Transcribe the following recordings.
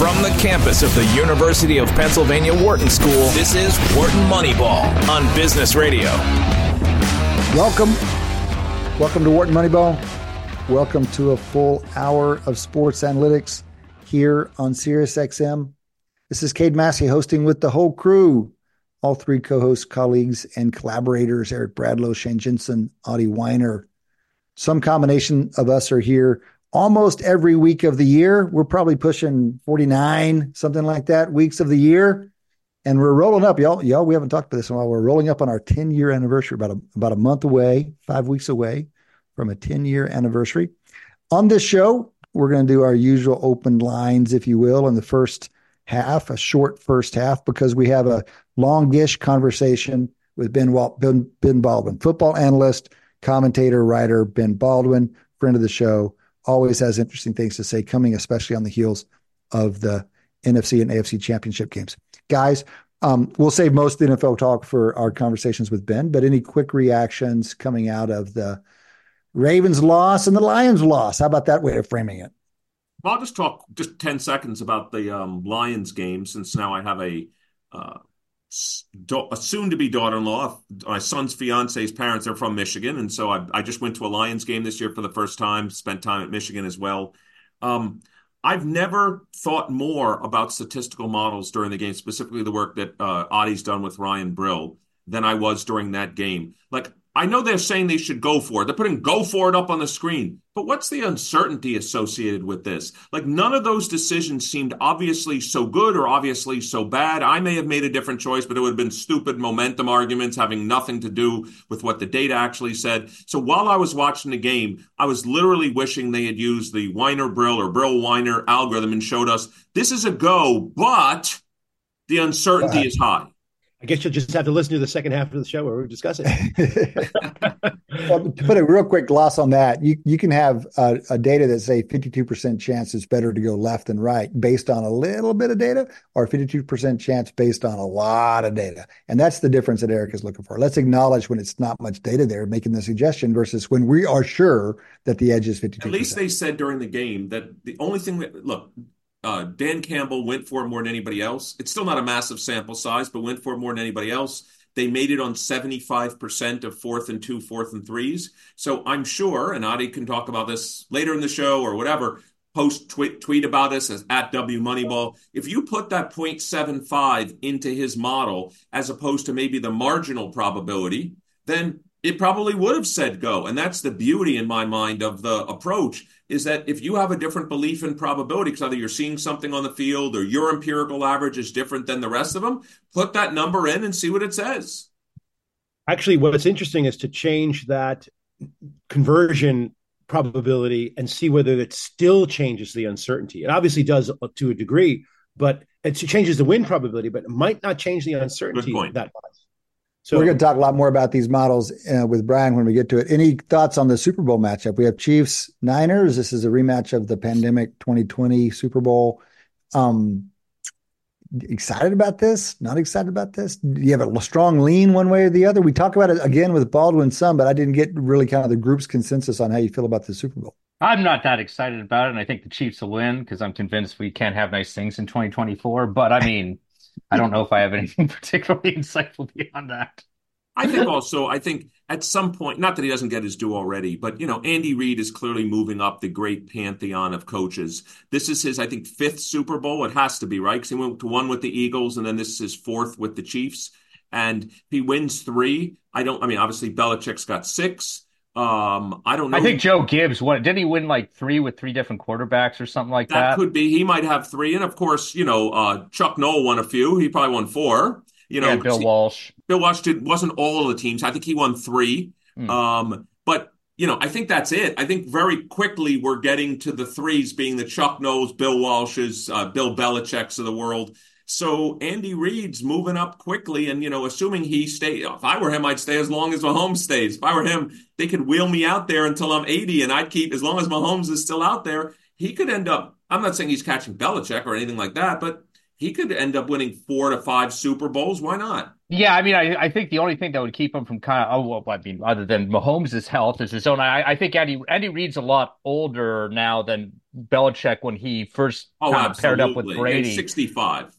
From the campus of the University of Pennsylvania Wharton School, this is Wharton Moneyball on Business Radio. Welcome. Welcome to Wharton Moneyball. Welcome to a full hour of sports analytics here on SiriusXM. This is Cade Massey hosting with the whole crew, all three co-hosts, colleagues, and collaborators, Eric Bradlow, Shane Jensen, Adi Wyner. Some combination of us are here almost every week of the year. We're probably pushing 49, something like that, weeks of the year. And we're rolling up, y'all. Y'all, we haven't talked about this in a while. We're rolling up on our 10 year anniversary, about a, about a month away, five weeks away from a 10 year anniversary. On this show, we're going to do our usual open lines, if you will, in the first half, a short first half, because we have a longish conversation with Ben, ben, ben Baldwin, football analyst, commentator, writer, Ben Baldwin, friend of the show always has interesting things to say, coming especially on the heels of the NFC and AFC championship games. Guys, um, we'll save most of the NFL talk for our conversations with Ben, but any quick reactions coming out of the Ravens loss and the Lions loss? How about that way of framing it? Well, I'll just talk just 10 seconds about the um, Lions game since now I have a uh, a soon-to-be daughter-in-law. My son's fiance's parents are from Michigan, and so I, I, just went to a Lions game this year for the first time. Spent time at Michigan as well. Um, I've never thought more about statistical models during the game, specifically the work that uh, Adi's done with Ryan Brill, than I was during that game. Like I know they're saying they should go for it. They're putting go for it up on the screen. But what's the uncertainty associated with this? Like none of those decisions seemed obviously so good or obviously so bad. I may have made a different choice, but it would have been stupid momentum arguments having nothing to do with what the data actually said. So while I was watching the game, I was literally wishing they had used the Wyner Brill or Brill Wyner algorithm and showed us this is a go, but the uncertainty is high. I guess you'll just have to listen to the second half of the show where we discuss it. well, to put a real quick gloss on that, you, you can have a, a, data that say 52% chance it's better to go left than right based on a little bit of data or 52% chance based on a lot of data. And that's the difference that Eric is looking for. Let's acknowledge when it's not much data there making the suggestion versus when we are sure that the edge is 52%. At least they said during the game that the only thing that, look, uh, Dan Campbell went for it more than anybody else. It's still not a massive sample size, but went for it more than anybody else. They made it on 75% of fourth and two, fourth and threes. So I'm sure, and Adi can talk about this later in the show or whatever, post tweet, tweet about this as at W Moneyball. If you put that 0.75 into his model as opposed to maybe the marginal probability, then it probably would have said go. And that's the beauty in my mind of the approach is that if you have a different belief in probability, because either you're seeing something on the field or your empirical average is different than the rest of them, put that number in and see what it says. Actually, what's interesting is to change that conversion probability and see whether it still changes the uncertainty. It obviously does to a degree, but it changes the win probability, but it might not change the uncertainty that much. So we're going to talk a lot more about these models uh, with Brian when we get to it. Any thoughts on the Super Bowl matchup? We have Chiefs Niners. This is a rematch of the pandemic 2020 Super Bowl. Um, excited about this? Not excited about this? Do you have a strong lean one way or the other? We talk about it again with Baldwin some, but I didn't get really kind of the group's consensus on how you feel about the Super Bowl. I'm not that excited about it, and I think the Chiefs will win because I'm convinced we can't have nice things in 2024. But I mean. I don't know if I have anything particularly insightful beyond that. I think also, I think at some point, not that he doesn't get his due already, but you know, Andy Reid is clearly moving up the great pantheon of coaches. This is his, I think, fifth Super Bowl. It has to be right because he went to one with the Eagles, and then this is his fourth with the Chiefs. And he wins three. I don't. I mean, obviously Belichick's got six. Um, I don't know. I think Joe Gibbs won. Didn't he win like three with three different quarterbacks or something like that? That could be. He might have three, and of course, you know, uh, Chuck Noll won a few. He probably won four. You know, yeah, Bill Walsh. Bill Walsh did, wasn't all of the teams. I think he won three. Mm. Um, but you know, I think that's it. I think very quickly we're getting to the threes being the Chuck Nolls, Bill Walsh's, uh, Bill Belichick's of the world. So Andy Reid's moving up quickly, and you know, assuming he stay. If I were him, I'd stay as long as Mahomes stays. If I were him, they could wheel me out there until I'm 80, and I'd keep as long as Mahomes is still out there. He could end up. I'm not saying he's catching Belichick or anything like that, but he could end up winning four to five Super Bowls. Why not? Yeah, I mean, I, I think the only thing that would keep him from kind of, oh, well, I mean, other than Mahomes' health is his own. I, I think Andy Andy Reid's a lot older now than Belichick when he first oh, kind of paired up with Brady. Sixty five.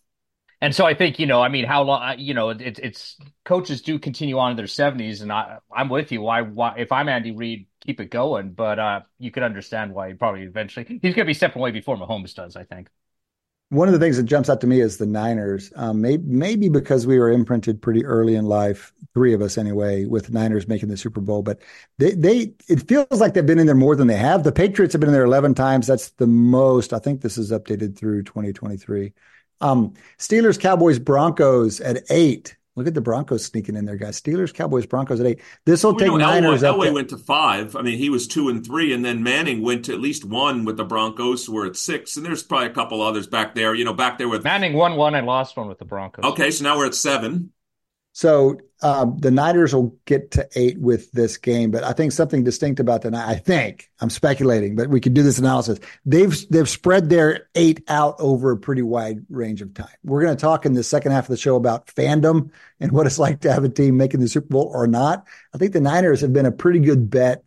And so I think you know, I mean, how long? You know, it's it's coaches do continue on in their seventies, and I I'm with you. Why why if I'm Andy Reid, keep it going. But uh, you could understand why he probably eventually he's going to be stepping away before Mahomes does. I think one of the things that jumps out to me is the Niners. Um, maybe, maybe because we were imprinted pretty early in life, three of us anyway, with Niners making the Super Bowl. But they, they, it feels like they've been in there more than they have. The Patriots have been in there eleven times. That's the most. I think this is updated through 2023. Um, Steelers, Cowboys, Broncos at eight. Look at the Broncos sneaking in there, guys. Steelers, Cowboys, Broncos at eight. This will take Niners. Elway, Elway went to five. I mean, he was two and three, and then Manning went to at least one with the Broncos, who were at six. And there's probably a couple others back there. You know, back there with Manning won one and lost one with the Broncos. Okay, so now we're at seven. So um, the Niners will get to eight with this game, but I think something distinct about the I think I'm speculating, but we could do this analysis. They've they've spread their eight out over a pretty wide range of time. We're going to talk in the second half of the show about fandom and what it's like to have a team making the Super Bowl or not. I think the Niners have been a pretty good bet,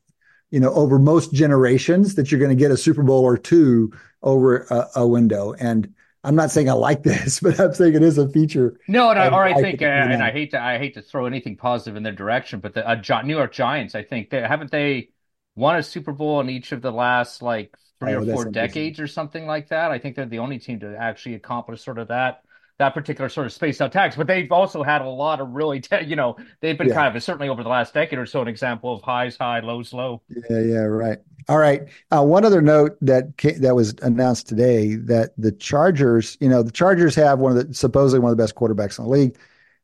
you know, over most generations that you're going to get a Super Bowl or two over a, a window and I'm not saying I like this, but I'm saying it is a feature. No, and I, or I think, uh, and I hate to, I hate to throw anything positive in their direction, but the uh, New York Giants, I think, they, haven't they won a Super Bowl in each of the last like three oh, or four decades or something like that? I think they're the only team to actually accomplish sort of that that particular sort of spaced out tax. But they've also had a lot of really, te- you know, they've been yeah. kind of certainly over the last decade or so an example of highs high, lows low. Yeah, yeah, right. All right. Uh, one other note that came, that was announced today that the Chargers, you know, the Chargers have one of the supposedly one of the best quarterbacks in the league.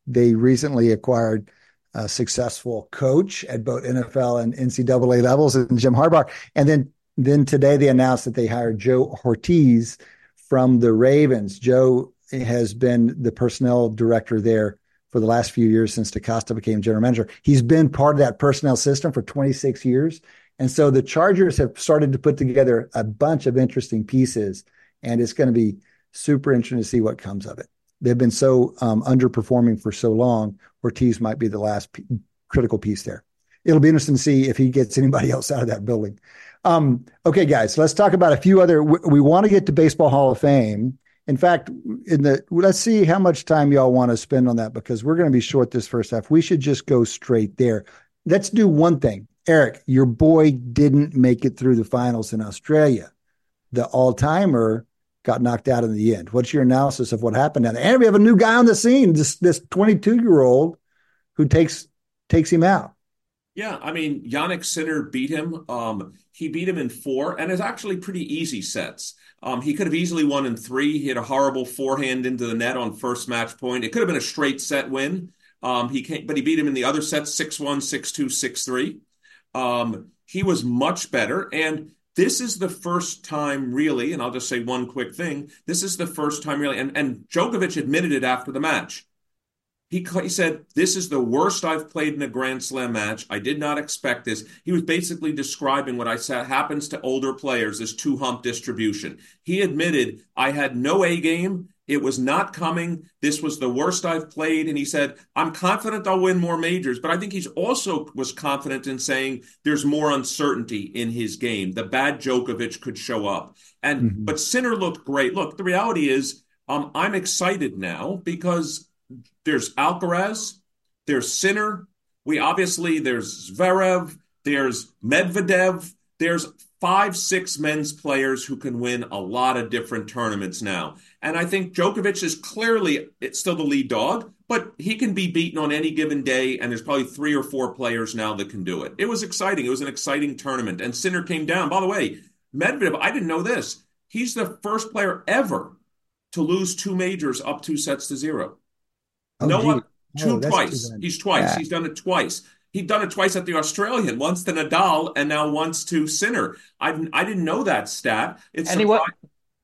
They recently acquired a successful coach at both NFL and NCAA levels, and Jim Harbaugh. And then then today they announced that they hired Joe Hortiz from the Ravens. Joe has been the personnel director there for the last few years since DeCosta became general manager. He's been part of that personnel system for 26 years. And so the Chargers have started to put together a bunch of interesting pieces, and it's going to be super interesting to see what comes of it. They've been so um, underperforming for so long. Hortiz might be the last p- critical piece there. It'll be interesting to see if he gets anybody else out of that building. Um, okay, guys, let's talk about a few other. We, we want to get to Baseball Hall of Fame. In fact, in the let's see how much time y'all want to spend on that because we're going to be short this first half. We should just go straight there. Let's do one thing. Eric, your boy didn't make it through the finals in Australia. The all timer got knocked out in the end. What's your analysis of what happened there? And we have a new guy on the scene, this this 22 year old who takes takes him out. Yeah, I mean, Jannik Sinner beat him. Um, he beat him in four, and it's actually pretty easy sets. Um, he could have easily won in three. He had a horrible forehand into the net on first match point. It could have been a straight set win. Um, he came, but he beat him in the other sets 6 1, 6 2, 6 3. Um, he was much better. And this is the first time, really, and I'll just say one quick thing. This is the first time, really, and, and Djokovic admitted it after the match. He, he said, This is the worst I've played in a Grand Slam match. I did not expect this. He was basically describing what I said happens to older players this two hump distribution. He admitted, I had no A game. It was not coming. This was the worst I've played. And he said, I'm confident I'll win more majors. But I think he's also was confident in saying there's more uncertainty in his game. The bad Djokovic could show up. And mm-hmm. but Sinner looked great. Look, the reality is um, I'm excited now because there's Alcaraz, there's Sinner. We obviously there's Zverev, there's Medvedev, there's five, six men's players who can win a lot of different tournaments now. And I think Djokovic is clearly still the lead dog, but he can be beaten on any given day. And there's probably three or four players now that can do it. It was exciting. It was an exciting tournament. And Sinner came down. By the way, Medvedev, I didn't know this. He's the first player ever to lose two majors up two sets to zero. Oh, no gee. one, two oh, twice. He's twice. Yeah. He's done it twice. He'd done it twice at the Australian, once to Nadal, and now once to Sinner. I I didn't know that stat. It's and he, was,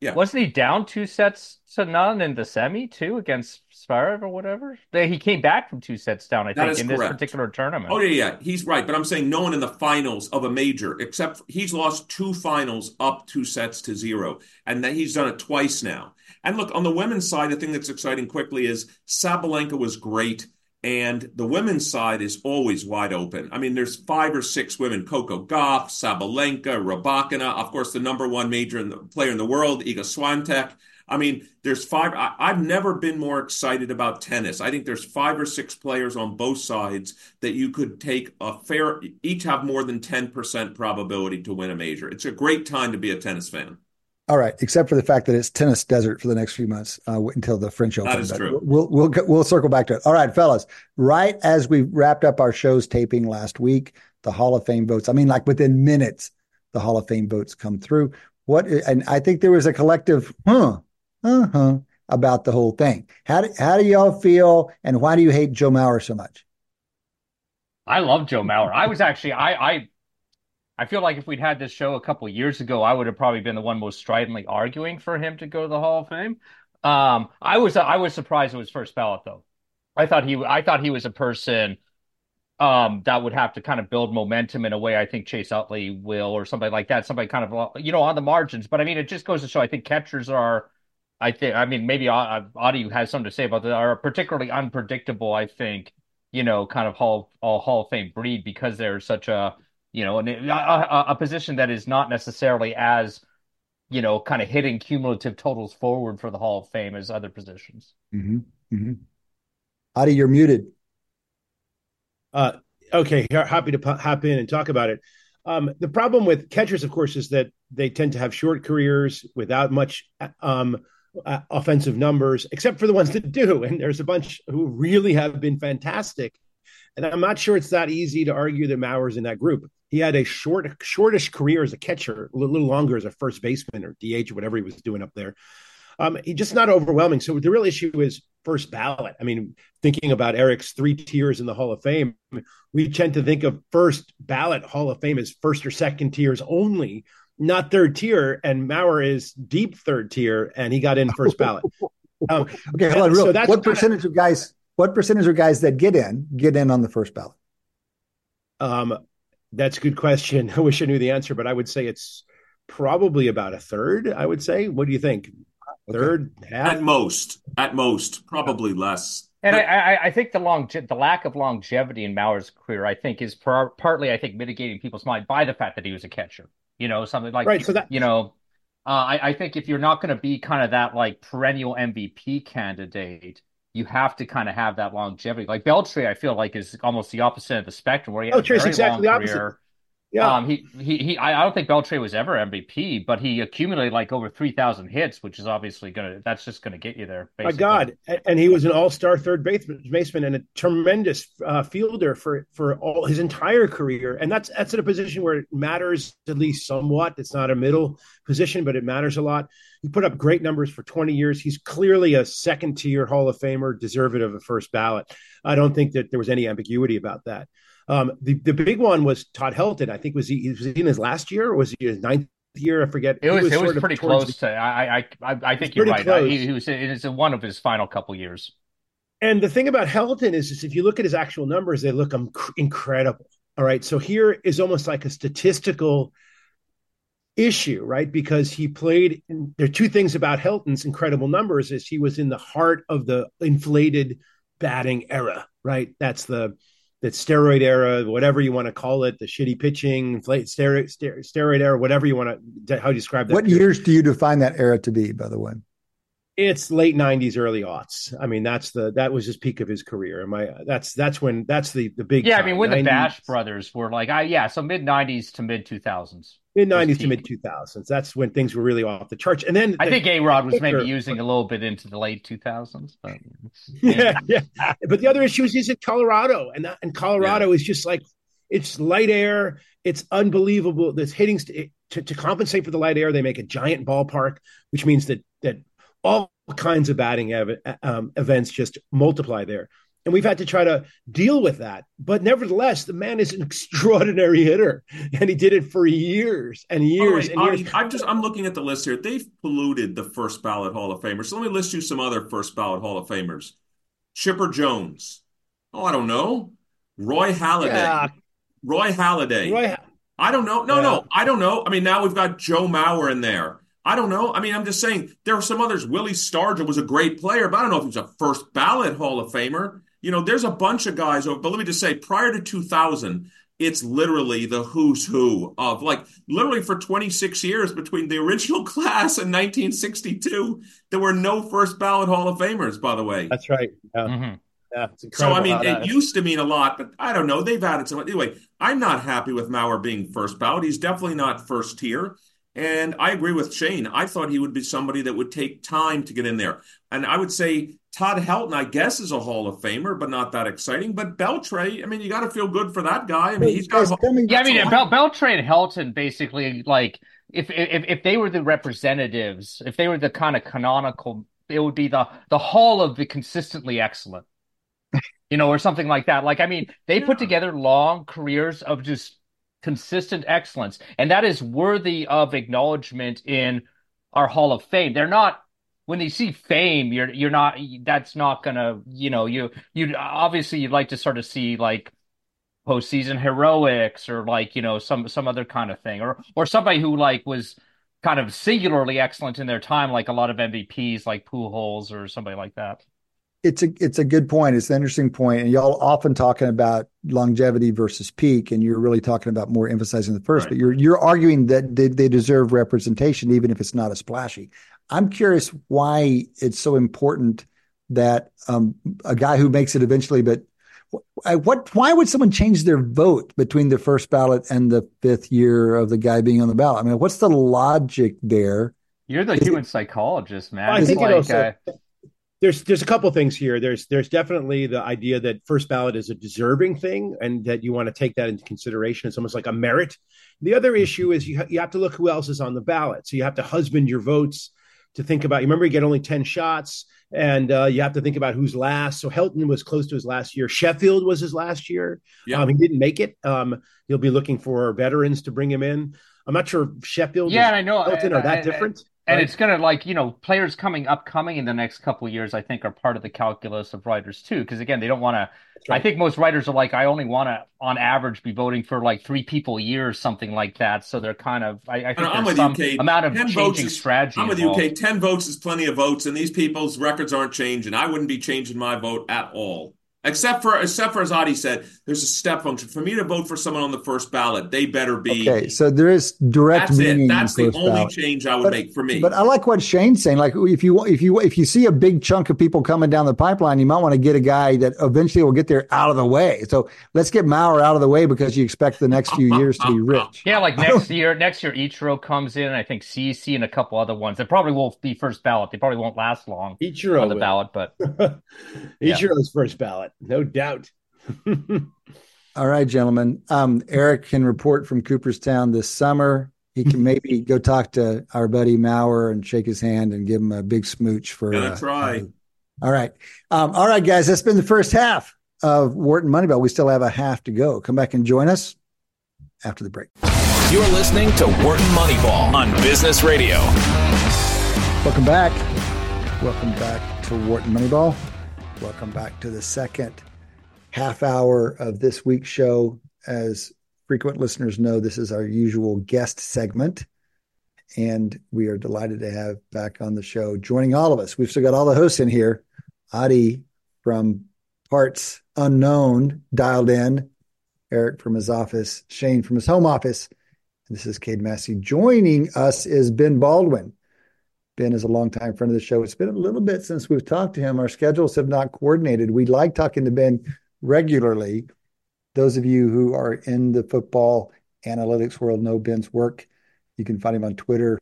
Yeah. Wasn't he down two sets to none in the semi too against Or whatever? He came back from two sets down, I That think, in correct. this particular tournament. Oh yeah, yeah, he's right. But I'm saying no one in the finals of a major, except he's lost two finals up two sets to zero, and that he's done it twice now. And look, on the women's side, the thing that's exciting quickly is Sabalenka was great. And the women's side is always wide open. I mean, there's five or six women: Coco Gauff, Sabalenka, Rybakina, of course, the number one major in the, player in the world, Iga Swiatek. I mean, there's five. I, I've never been more excited about tennis. I think there's five or six players on both sides that you could take a fair. Each have more than ten percent probability to win a major. It's a great time to be a tennis fan. All right, except for the fact that it's tennis desert for the next few months uh, until the French Open. That is true. We'll we'll we'll circle back to it. All right, fellas. Right as we wrapped up our show's taping last week, the Hall of Fame votes. I mean, like within minutes, the Hall of Fame votes come through. What? And I think there was a collective, huh, uh huh, about the whole thing. How do, how do y'all feel, and why do you hate Joe Mauer so much? I love Joe Mauer. I was actually I I I feel like if we'd had this show a couple years ago, I would have probably been the one most stridently arguing for him to go to the Hall of Fame. Um, I was I was surprised it was first ballot though. I thought he I thought he was a person um, that would have to kind of build momentum in a way I think Chase Utley will or somebody like that. Somebody kind of you know on the margins. But I mean, it just goes to show I think catchers are. I think I mean maybe Adi has something to say about that. Are particularly unpredictable. I think you know kind of Hall all Hall of Fame breed because they're such a you know, an, a, a position that is not necessarily as, you know, kind of hitting cumulative totals forward for the Hall of Fame as other positions. Mm-hmm. Mm-hmm. Adi, you're muted. Uh, okay, happy to hop in and talk about it. Um, the problem with catchers, of course, is that they tend to have short careers without much um, uh, offensive numbers, except for the ones that do. And there's a bunch who really have been fantastic. And I'm not sure it's that easy to argue that Mauer's in that group. He had a short, shortish career as a catcher, a little longer as a first baseman or DH or whatever he was doing up there. Um, just not overwhelming. So the real issue is first ballot. I mean, thinking about Eric's three tiers in the Hall of Fame, we tend to think of first ballot Hall of Fame as first or second tiers only, not third tier. And Mauer is deep third tier, and he got in first ballot. Um, okay, hold on, real. So what percentage of, of guys? What percentage of guys that get in get in on the first ballot? Um, that's a good question. I wish I knew the answer, but I would say it's probably about a third. I would say. What do you think? Third, okay. at most, at most, probably less. And but, I, I, think the long, the lack of longevity in Mauer's career, I think, is par- partly, I think, mitigating people's mind by the fact that he was a catcher. You know, something like right. So that you know, uh, I, I think if you're not going to be kind of that like perennial MVP candidate, you have to kind of have that longevity. Like Beltre, I feel like is almost the opposite of the spectrum, where he had Beltre's a very exactly long the career. opposite. Yeah. Um, he, he, he, I don't think Beltre was ever MVP, but he accumulated like over 3,000 hits, which is obviously going to, that's just going to get you there. My God. And he was an all star third baseman and a tremendous uh, fielder for, for all his entire career. And that's, that's in a position where it matters at least somewhat. It's not a middle position, but it matters a lot. He put up great numbers for 20 years. He's clearly a second tier Hall of Famer, deserving of a first ballot. I don't think that there was any ambiguity about that. Um, the the big one was Todd Helton. I think was he was he in his last year or was he his ninth year? I forget. It was, was it was pretty close the, to. I I I, I think you're right. I, he, he, was it is one of his final couple years. And the thing about Helton is, is if you look at his actual numbers, they look inc- incredible. All right, so here is almost like a statistical issue, right? Because he played. In, there are two things about Helton's incredible numbers: is he was in the heart of the inflated batting era, right? That's the that steroid era, whatever you want to call it, the shitty pitching, steroid, steroid era, whatever you want to, how do you describe that. What period. years do you define that era to be, by the way? It's late '90s, early aughts. I mean, that's the that was his peak of his career. And my that's that's when that's the the big. Yeah, time. I mean, when 90s, the Bash brothers were like, I yeah, so mid '90s to mid 2000s. Mid '90s to mid 2000s. That's when things were really off the charts. And then the, I think A Rod was maybe using a little bit into the late 2000s. But, yeah, yeah. But the other issue is he's in Colorado, and that, and Colorado yeah. is just like it's light air. It's unbelievable. This hitting st- to, to compensate for the light air, they make a giant ballpark, which means that that all kinds of batting ev- um, events just multiply there. and we've had to try to deal with that. But nevertheless, the man is an extraordinary hitter, and he did it for years and years right, and years. I, I'm just I'm looking at the list here. They've polluted the first ballot Hall of Famers. So let me list you some other first ballot Hall of Famers. Chipper Jones. Oh, I don't know. Roy Halladay. Yeah. Roy Halladay. Roy, I don't know. No, yeah. no, I don't know. I mean, now we've got Joe Mauer in there. I don't know. I mean, I'm just saying there are some others. Willie Stargell was a great player, but I don't know if he's a first ballot Hall of Famer. You know, there's a bunch of guys. But let me just say, prior to 2000, it's literally the who's who of like literally for 26 years between the original class and 1962, there were no first ballot Hall of Famers. By the way, that's right. Yeah. Mm-hmm. Yeah, so I mean, it used to mean a lot, but I don't know. They've added some. Anyway, I'm not happy with Mauer being first ballot. He's definitely not first tier. And I agree with Shane. I thought he would be somebody that would take time to get in there. And I would say Todd Helton, I guess, is a Hall of Famer, but not that exciting. But Beltre, I mean, you got to feel good for that guy. I mean, he's got. Yeah, I mean, Bel- Beltre and Helton basically like if if if they were the representatives, if they were the kind of canonical, it would be the the Hall of the consistently excellent, you know, or something like that. Like, I mean, they put together long careers of just consistent excellence, and that is worthy of acknowledgement in our Hall of Fame. They're not when they see fame, you're you're not that's not gonna you know you you obviously you'd like to sort of see like postseason heroics or like you know some some other kind of thing or or somebody who like was kind of singularly excellent in their time, like a lot of MVPs like Pujols or somebody like that it's a it's a good point. It's an interesting point, and y'all often talking about longevity versus peak, and you're really talking about more emphasizing the first. Right. But you're you're arguing that they, they deserve representation, even if it's not as splashy. I'm curious why it's so important that um, a guy who makes it eventually, but what why would someone change their vote between the first ballot and the fifth year of the guy being on the ballot? I mean, what's the logic there? You're the Is human it, psychologist, man. I think like, it also, uh, there's there's a couple things here. There's there's definitely the idea that first ballot is a deserving thing, and that you want to take that into consideration. It's almost like a merit. The other mm-hmm. issue is you ha- you have to look who else is on the ballot, so you have to husband your votes to think about. You remember you get only ten shots, and uh, you have to think about who's last. So Helton was close to his last year. Sheffield was his last year. Yeah. Um, he didn't make it. Um, he'll be looking for veterans to bring him in. I'm not sure Sheffield. Yeah, I know. Helton are that different and right. it's going to like you know players coming upcoming in the next couple years i think are part of the calculus of writers too because again they don't want to right. i think most writers are like i only want to on average be voting for like three people a year or something like that so they're kind of i, I think I'm there's some you, amount of changing is, strategy i'm with involved. you Cade. 10 votes is plenty of votes and these people's records aren't changing i wouldn't be changing my vote at all Except for, except for as Adi said, there's a step function. For me to vote for someone on the first ballot, they better be. Okay, so there is direct. That's it. That's the only ballot. change I would but, make for me. But I like what Shane's saying. Like if you if you if you see a big chunk of people coming down the pipeline, you might want to get a guy that eventually will get there out of the way. So let's get Mauer out of the way because you expect the next few years to be rich. Yeah, like next year, next year Ichiro comes in. I think CC and a couple other ones. They probably won't be first ballot. They probably won't last long. Ichiro on the will. ballot, but Ichiro's yeah. first ballot, no doubt. All right, gentlemen. Um, Eric can report from Cooperstown this summer. He can maybe go talk to our buddy Mauer and shake his hand and give him a big smooch for. Gonna uh, try. Uh, all right. Um, all right, guys. That's been the first half of Wharton Moneyball. We still have a half to go. Come back and join us after the break. You're listening to Wharton Moneyball on Business Radio. Welcome back. Welcome back to Wharton Moneyball. Welcome back to the second half hour of this week's show. As frequent listeners know, this is our usual guest segment. And we are delighted to have back on the show joining all of us. We've still got all the hosts in here. Adi from Parts Unknown dialed in, Eric from his office, Shane from his home office. And this is Cade Massey. Joining us is Ben Baldwin. Ben is a longtime friend of the show. It's been a little bit since we've talked to him. Our schedules have not coordinated. We like talking to Ben regularly. Those of you who are in the football analytics world know Ben's work. You can find him on Twitter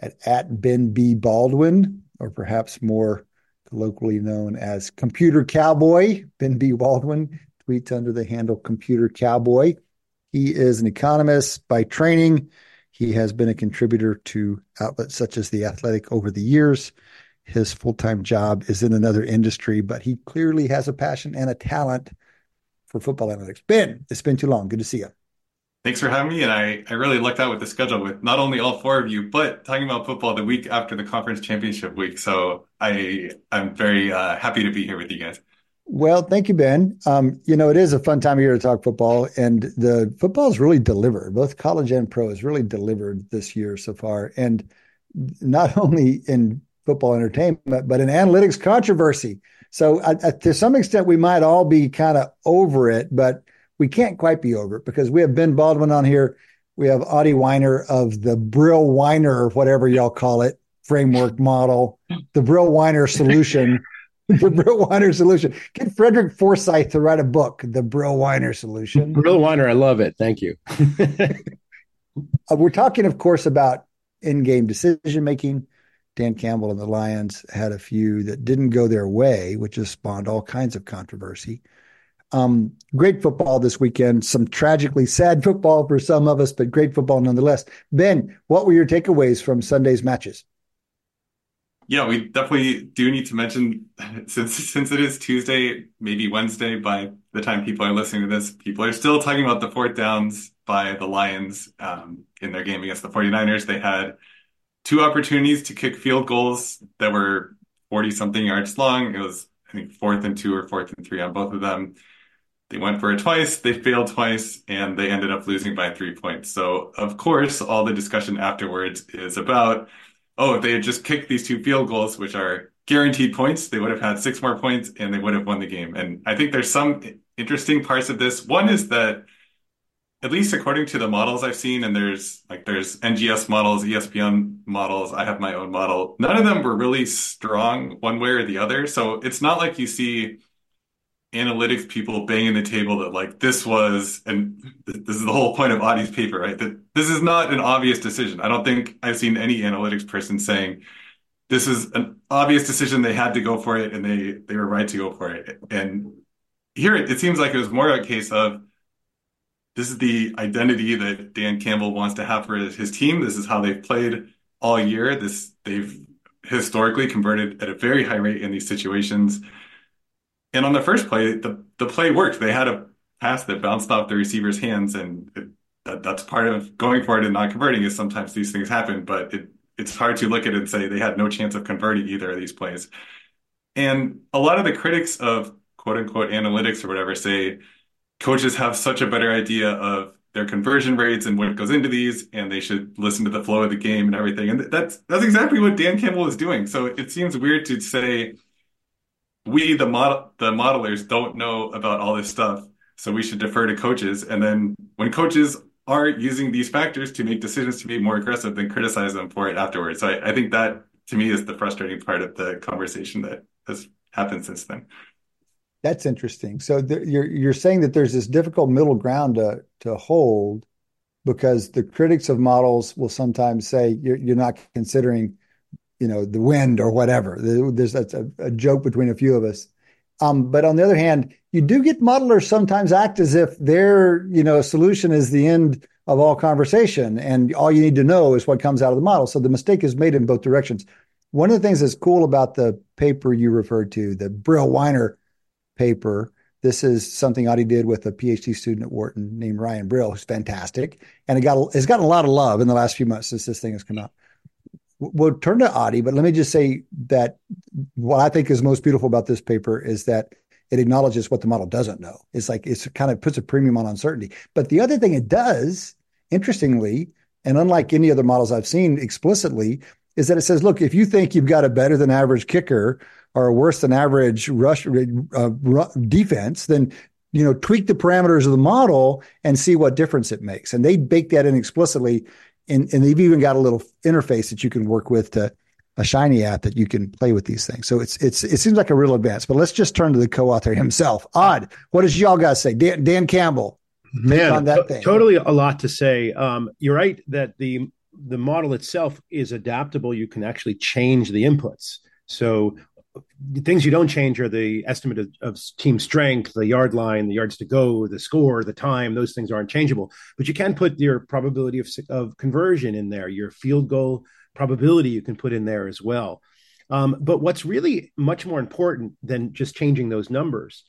at, at Ben B. Baldwin, or perhaps more colloquially known as Computer Cowboy. Ben B. Baldwin tweets under the handle Computer Cowboy. He is an economist by training. He has been a contributor to outlets such as The Athletic over the years. his full time job is in another industry, but he clearly has a passion and a talent for football analytics. Ben, it's been too long. Good to see you. Thanks for having me. And I, I really lucked out with the schedule with not only all four of you, but talking about football the week after the conference championship week. So I I'm very uh, happy to be here with you guys. Well, thank you, Ben. Um, you know, it is a fun time of year to talk football, and the football has really delivered. Both college and pro has really delivered this year so far, and not only in football entertainment, but in analytics controversy. So, uh, to some extent, we might all be kind of over it, but we can't quite be over it because we have Ben Baldwin on here. We have Adi Wyner of the Brill Wyner, whatever y'all call it, framework model, the Brill Wyner solution. the Brill Wyner solution. Get Frederick Forsyth to write a book, The Brill Wyner Solution. Brill Wyner, I love it. Thank you. uh, we're talking, of course, about in-game decision making. Dan Campbell and the Lions had a few that didn't go their way, which has spawned all kinds of controversy. Um, great football this weekend. Some tragically sad football for some of us, but great football nonetheless. Ben, what were your takeaways from Sunday's matches? Yeah, we definitely do need to mention since since it is Tuesday, maybe Wednesday by the time people are listening to this, people are still talking about the fourth downs by the Lions um, in their game against the 49ers. They had two opportunities to kick field goals that were 40 something yards long. It was, I think, fourth and two or fourth and three on both of them. They went for it twice, they failed twice, and they ended up losing by three points. So, of course, all the discussion afterwards is about oh, if they had just kicked these two field goals, which are guaranteed points, they would have had six more points and they would have won the game. And I think there's some interesting parts of this. One is that at least according to the models I've seen, and there's like there's NGS models, ESPN models, I have my own model. None of them were really strong one way or the other. So it's not like you see analytics people banging the table that like this was and this is the whole point of Adi's paper, right? That this is not an obvious decision. I don't think I've seen any analytics person saying this is an obvious decision. They had to go for it and they they were right to go for it. And here it, it seems like it was more a case of this is the identity that Dan Campbell wants to have for his, his team. This is how they've played all year. This they've historically converted at a very high rate in these situations. And on the first play, the, the play worked. They had a pass that bounced off the receiver's hands, and it, that, that's part of going for it and not converting. Is sometimes these things happen, but it, it's hard to look at it and say they had no chance of converting either of these plays. And a lot of the critics of quote unquote analytics or whatever say coaches have such a better idea of their conversion rates and what goes into these, and they should listen to the flow of the game and everything. And that's that's exactly what Dan Campbell is doing. So it seems weird to say we the model the modelers don't know about all this stuff so we should defer to coaches. And then when coaches are using these factors to make decisions to be more aggressive then criticize them for it afterwards. So I, I think that to me is the frustrating part of the conversation that has happened since then. That's interesting. So you're you're saying that there's this difficult middle ground to to hold because the critics of models will sometimes say you're, you're not considering you know the wind or whatever. There's that's a, a joke between a few of us. Um, but on the other hand, you do get modelers sometimes act as if their you know solution is the end of all conversation, and all you need to know is what comes out of the model. So the mistake is made in both directions. One of the things that's cool about the paper you referred to, the Brill Weiner paper, this is something Adi did with a PhD student at Wharton named Ryan Brill, who's fantastic, and it got it's gotten a lot of love in the last few months since this thing has come out we'll turn to Adi, but let me just say that what I think is most beautiful about this paper is that it acknowledges what the model doesn't know. It's like it's kind of puts a premium on uncertainty. But the other thing it does, interestingly, and unlike any other models I've seen explicitly, is that it says, look, if you think you've got a better than average kicker or a worse than average rush uh, defense, then you know tweak the parameters of the model and see what difference it makes. And they bake that in explicitly and, and they've even got a little interface that you can work with to a shiny app that you can play with these things. So it's it's it seems like a real advance. But let's just turn to the co-author himself. Adi. What does y'all guys say? Dan, Dan Campbell. Man, on that thing. totally a lot to say. Um, you're right that the the model itself is adaptable. You can actually change the inputs. So the things you don't change are the estimate of, of, team strength, the yard line, the yards to go, the score, the time. Those things aren't changeable, but you can put your probability of, of conversion in there, your field goal probability you can put in there as well. Um, but what's really much more important than just changing those numbers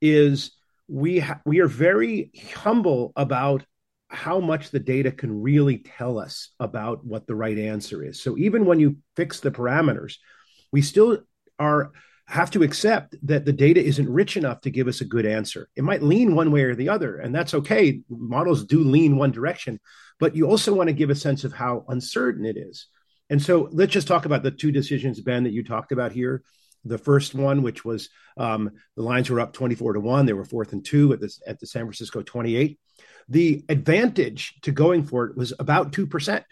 is we ha- we are very humble about how much the data can really tell us about what the right answer is. So even when you fix the parameters, we still are have to accept that the data isn't rich enough to give us a good answer. It might lean one way or the other, and that's okay. Models do lean one direction, but you also want to give a sense of how uncertain it is. And so let's just talk about the two decisions, Ben, that you talked about here. The first one, which was um, the Lions were up 24 to 1, they were fourth and two at, this, at the San Francisco 28. The advantage to going for it was about 2%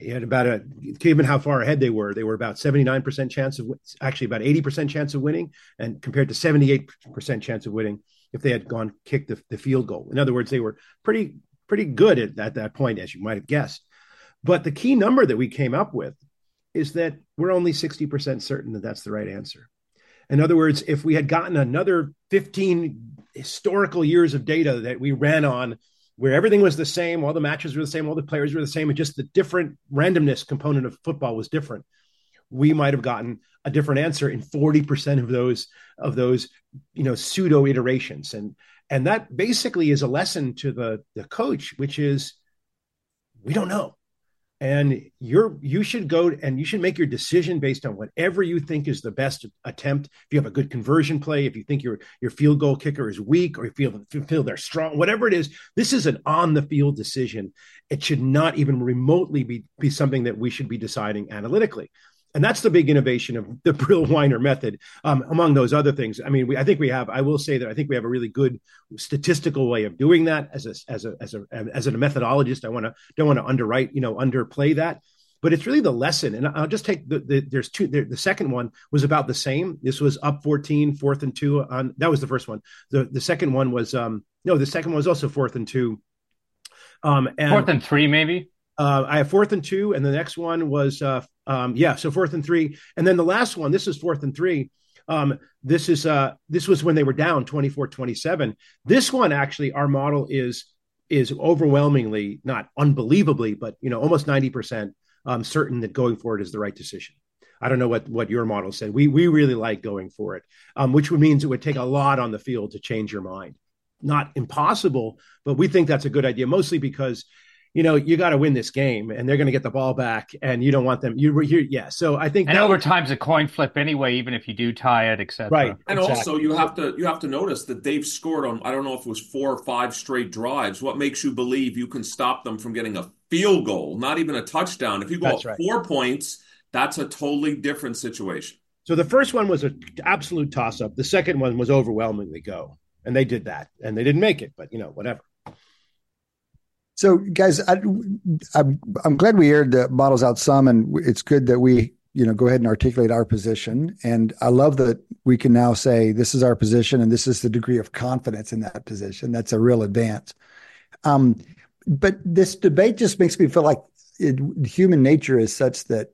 had about a given how far ahead they were they were about 79% chance of actually about 80% chance of winning and compared to 78% chance of winning if they had gone kick the, the field goal. In other words they were pretty pretty good at, at that point as you might have guessed. But the key number that we came up with is that we're only 60% certain that that's the right answer. In other words if we had gotten another 15 historical years of data that we ran on where everything was the same, all the matches were the same, all the players were the same, and just the different randomness component of football was different. We might have gotten a different answer in 40% of those of those, you know, pseudo iterations. And and that basically is a lesson to the the coach, which is we don't know and you're you should go and you should make your decision based on whatever you think is the best attempt. If you have a good conversion play if you think your your field goal kicker is weak or you feel feel they're strong whatever it is this is an on the field decision. It should not even remotely be be something that we should be deciding analytically and that's the big innovation of the Brill Wyner method, um, among those other things. I mean, we, I think we have. I will say that I think we have a really good statistical way of doing that as a as a as a as a methodologist. I want to don't want to underwrite, you know, underplay that. But it's really the lesson, and I'll just take the, the there's two. The, the, second one was about the same. This was up 14, fourth and two. On that was the first one. The the second one was um no, the second one was also fourth and two. Um, and, fourth and three, maybe. Uh, I have fourth and two, and the next one was uh, um, yeah, so fourth and three, and then the last one. This is fourth and three. Um, this is uh, this was when they were down 24-27. This one actually, our model is is overwhelmingly not unbelievably, but you know almost ninety percent um, certain that going for it is the right decision. I don't know what what your model said. We we really like going for it, um, which means it would take a lot on the field to change your mind. Not impossible, but we think that's a good idea, mostly because you know, you got to win this game, and they're going to get the ball back, and you don't want them. You, were you yeah. So I think and that, overtime's a coin flip anyway, even if you do tie it, etc. Right, and exactly. also you have to you have to notice that they've scored on. I don't know if it was four or five straight drives. What makes you believe you can stop them from getting a field goal, not even a touchdown? If you go up right. four points, that's a totally different situation. So the first one was an absolute toss up. The second one was overwhelmingly go, and they did that, and they didn't make it, but you know whatever. So, guys, I, I'm I'm glad we aired the models out some, and it's good that we you know go ahead and articulate our position. And I love that we can now say this is our position, and this is the degree of confidence in that position. That's a real advance. Um, but this debate just makes me feel like it, human nature is such that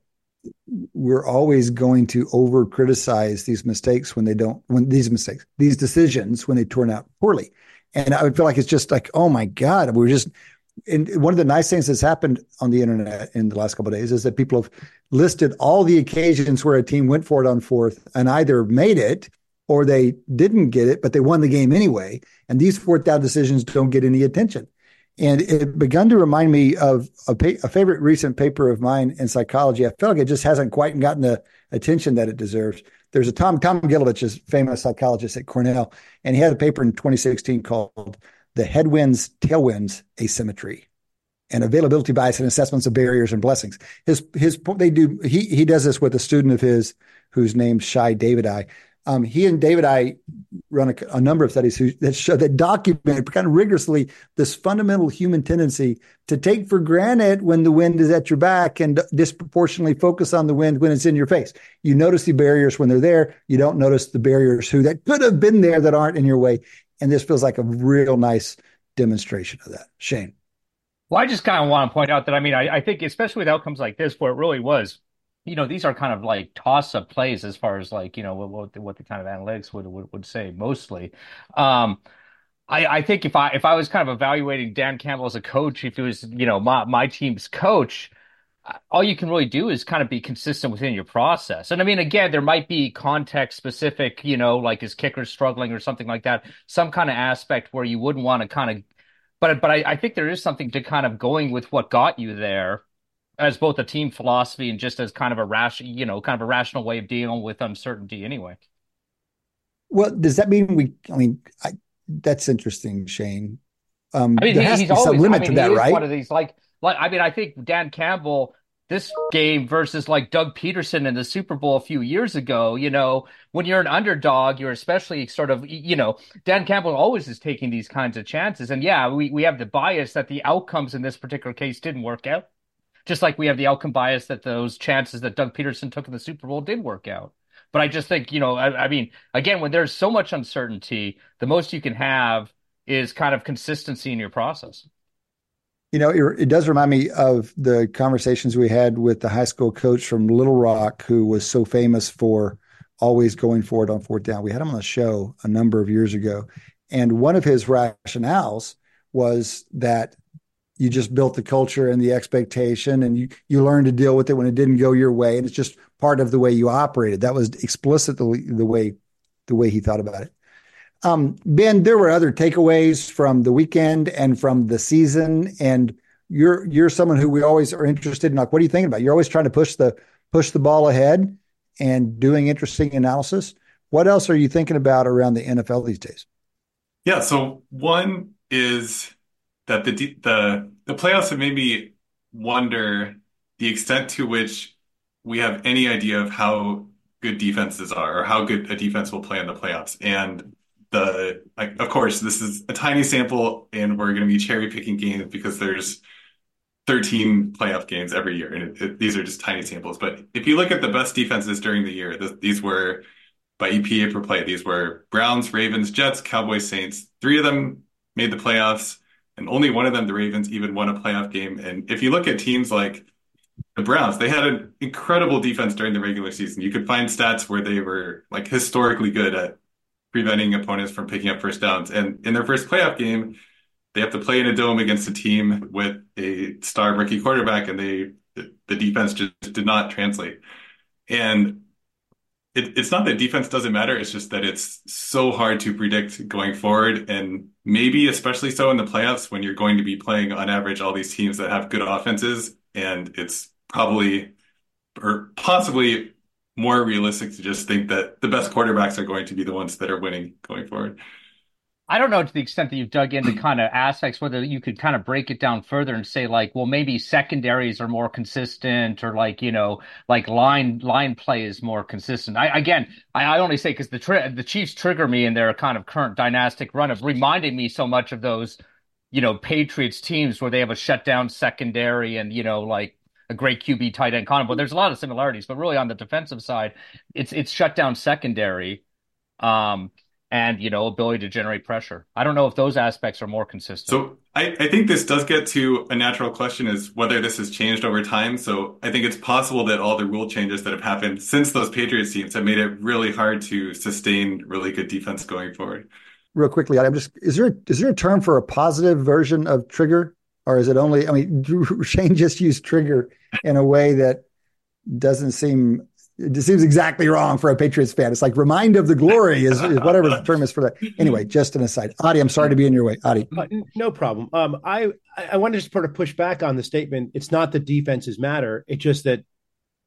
we're always going to over criticize these mistakes when they don't when these mistakes these decisions when they turn out poorly and i would feel like it's just like oh my god we're just and one of the nice things that's happened on the internet in the last couple of days is that people have listed all the occasions where a team went for it on fourth and either made it or they didn't get it, but they won the game anyway. And these fourth down decisions don't get any attention. And it begun to remind me of a, pa- a favorite recent paper of mine in psychology. I feel like it just hasn't quite gotten the attention that it deserves. There's a Tom Tom Gilovich is a famous psychologist at Cornell, and he had a paper in 2016 called the headwinds tailwinds asymmetry and availability bias and assessments of barriers and blessings. His his they do he he does this with a student of his whose who's named Shai Davidai. Um, he and Davidai run a, a number of studies who, that show that document kind of rigorously this fundamental human tendency to take for granted when the wind is at your back and disproportionately focus on the wind when it's in your face. You notice the barriers when they're there. You don't notice the barriers who that could have been there that aren't in your way. And this feels like a real nice demonstration of that. Shane. Well, I just kind of want to point out that I mean, I, I think especially with outcomes like this, where it really was, you know, these are kind of like toss-up plays as far as like you know what what the, what the kind of analytics would would, would say mostly. Um, I, I think if I if I was kind of evaluating Dan Campbell as a coach, if he was you know my my team's coach, all you can really do is kind of be consistent within your process. And I mean, again, there might be context specific, you know, like his kicker struggling or something like that, some kind of aspect where you wouldn't want to kind of, but but I, I think there is something to kind of going with what got you there as both a team philosophy and just as kind of a rational, you know, kind of a rational way of dealing with uncertainty anyway. Well, does that mean we, I mean, I, that's interesting, Shane. Um, I mean, he, he's always, some limit I mean, to that, right? One of these, like, like I mean, I think Dan Campbell this game versus like Doug Pederson in the Super Bowl a few years ago, you know, when you're an underdog, you're especially sort of, you know, Dan Campbell always is taking these kinds of chances. And yeah, we, we have the bias that the outcomes in this particular case didn't work out. Just like we have the outcome bias that those chances that Doug Pederson took in the Super Bowl did work out. But I just think, you know, I, I mean, again, when there's so much uncertainty, the most you can have is kind of consistency in your process. You know, it, it, does remind me of the conversations we had with the high school coach from Little Rock, who was so famous for always going forward on fourth down. We had him on the show a number of years ago. And one of his rationales was that you just built the culture and the expectation and you, you learned to deal with it when it didn't go your way. And it's just part of the way you operated. That was explicitly the way, the way he thought about it. Um, ben, there were other takeaways from the weekend and from the season, and you're you're someone who we always are interested in. Like, what are you thinking about? You're always trying to push the push the ball ahead and doing interesting analysis. What else are you thinking about around the NFL these days? Yeah, so one is that the the the playoffs have made me wonder the extent to which we have any idea of how good defenses are or how good a defense will play in the playoffs. And the like of course this is a tiny sample and we're going to be cherry picking games because there's 13 playoff games every year and it, it, these are just tiny samples. But if you look at the best defenses during the year these were by EPA per play. These were Browns Ravens Jets Cowboys Saints. Three of them made the playoffs and only one of them the Ravens even won a playoff game. And if you look at teams like the Browns, they had an incredible defense during the regular season. You could find stats where they were like historically good at preventing opponents from picking up first downs. And in their first playoff game, they have to play in a dome against a team with a star rookie quarterback, and they the defense just did not translate. And it, it's not that defense doesn't matter; it's just that it's so hard to predict going forward, and maybe especially so in the playoffs when you're going to be playing on average all these teams that have good offenses, and it's probably or possibly more realistic to just think that the best quarterbacks are going to be the ones that are winning going forward. I don't know to the extent that you've dug into kind of aspects, whether you could kind of break it down further and say like, well, maybe secondaries are more consistent or like, you know, like line, line play is more consistent. I, again, I, I only say because the, tri- the Chiefs trigger me in their kind of current dynastic run of reminding me so much of those, you know, Patriots teams where they have a shutdown secondary and, you know, like a great QB tight end combo. There's a lot of similarities, but really on the defensive side, it's it's shut down secondary, um, and you know ability to generate pressure. I don't know if those aspects are more consistent. So I, I think this does get to a natural question: is whether this has changed over time. So I think it's possible that all the rule changes that have happened since those Patriots teams have made it really hard to sustain really good defense going forward. Real quickly, I'm just is there is there a term for a positive version of trigger? Or is it only? I mean, Shane just used trigger in a way that doesn't seem. It seems exactly wrong for a Patriots fan. It's like remind of the glory is, is whatever the term is for that. Anyway, just an aside. Adi, I'm sorry to be in your way. Adi, uh, no problem. Um, I I wanted to just sort of push back on the statement. It's not that defenses matter. It's just that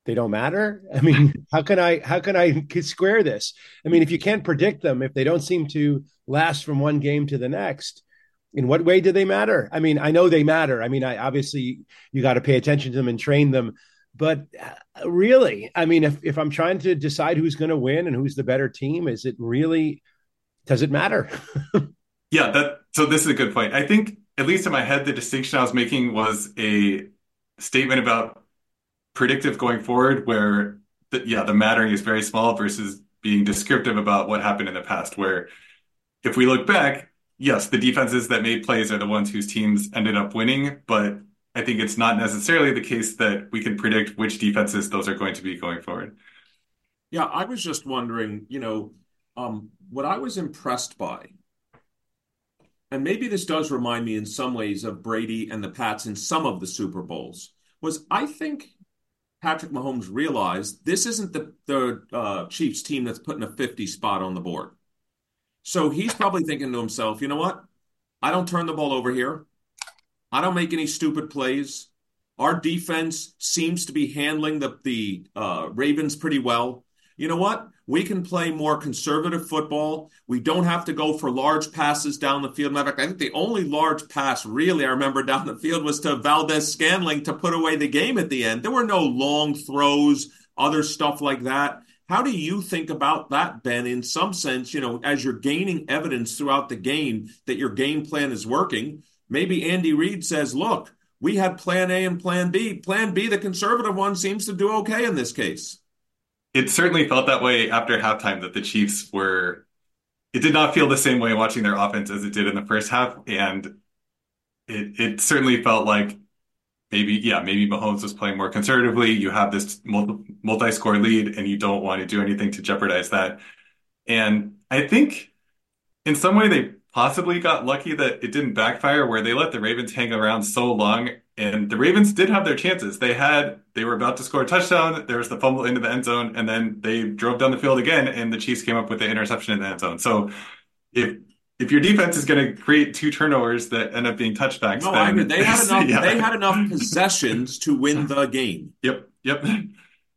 they don't matter. I mean, how can I how can I square this? I mean, if you can't predict them, if they don't seem to last from one game to the next, in what way do they matter? I mean, I know they matter. I mean, I obviously you got to pay attention to them and train them. But uh, really, I mean, if, if I'm trying to decide who's going to win and who's the better team, is it really, does it matter? yeah, that, so this is a good point. I think, at least in my head, the distinction I was making was a statement about predictive going forward, where, the, yeah, the mattering is very small versus being descriptive about what happened in the past, where if we look back, yes, the defenses that made plays are the ones whose teams ended up winning, but I think it's not necessarily the case that we can predict which defenses those are going to be going forward. Yeah, I was just wondering, you know, um, what I was impressed by, and maybe this does remind me in some ways of Brady and the Pats in some of the Super Bowls, was I think Patrick Mahomes realized this isn't the the uh, Chiefs team that's putting a 50 spot on the board. So he's probably thinking to himself, you know what? I don't turn the ball over here. I don't make any stupid plays. Our defense seems to be handling the the uh, Ravens pretty well. You know what? We can play more conservative football. We don't have to go for large passes down the field. Matter of fact, I think the only large pass really I remember down the field was to Valdes-Scantling to put away the game at the end. There were no long throws, other stuff like that. How do you think about that, Ben? In some sense, you know, as you're gaining evidence throughout the game that your game plan is working, maybe Andy Reid says, look, we had plan A and plan B. Plan B, the conservative one, seems to do okay in this case. It certainly felt that way after halftime that the Chiefs were. It did not feel the same way watching their offense as it did in the first half. And it, it certainly felt like maybe, yeah, maybe Mahomes was playing more conservatively. You have this multi score lead and you don't want to do anything to jeopardize that. And I think in some way they possibly got lucky that it didn't backfire where they let the Ravens hang around so long. And the Ravens did have their chances. They had, they were about to score a touchdown. There was the fumble into the end zone, and then they drove down the field again, and the Chiefs came up with the interception in the end zone. So if if your defense is going to create two turnovers that end up being touchbacks, no, then, I mean, they had enough. Yeah. They had enough possessions to win the game. Yep, yep.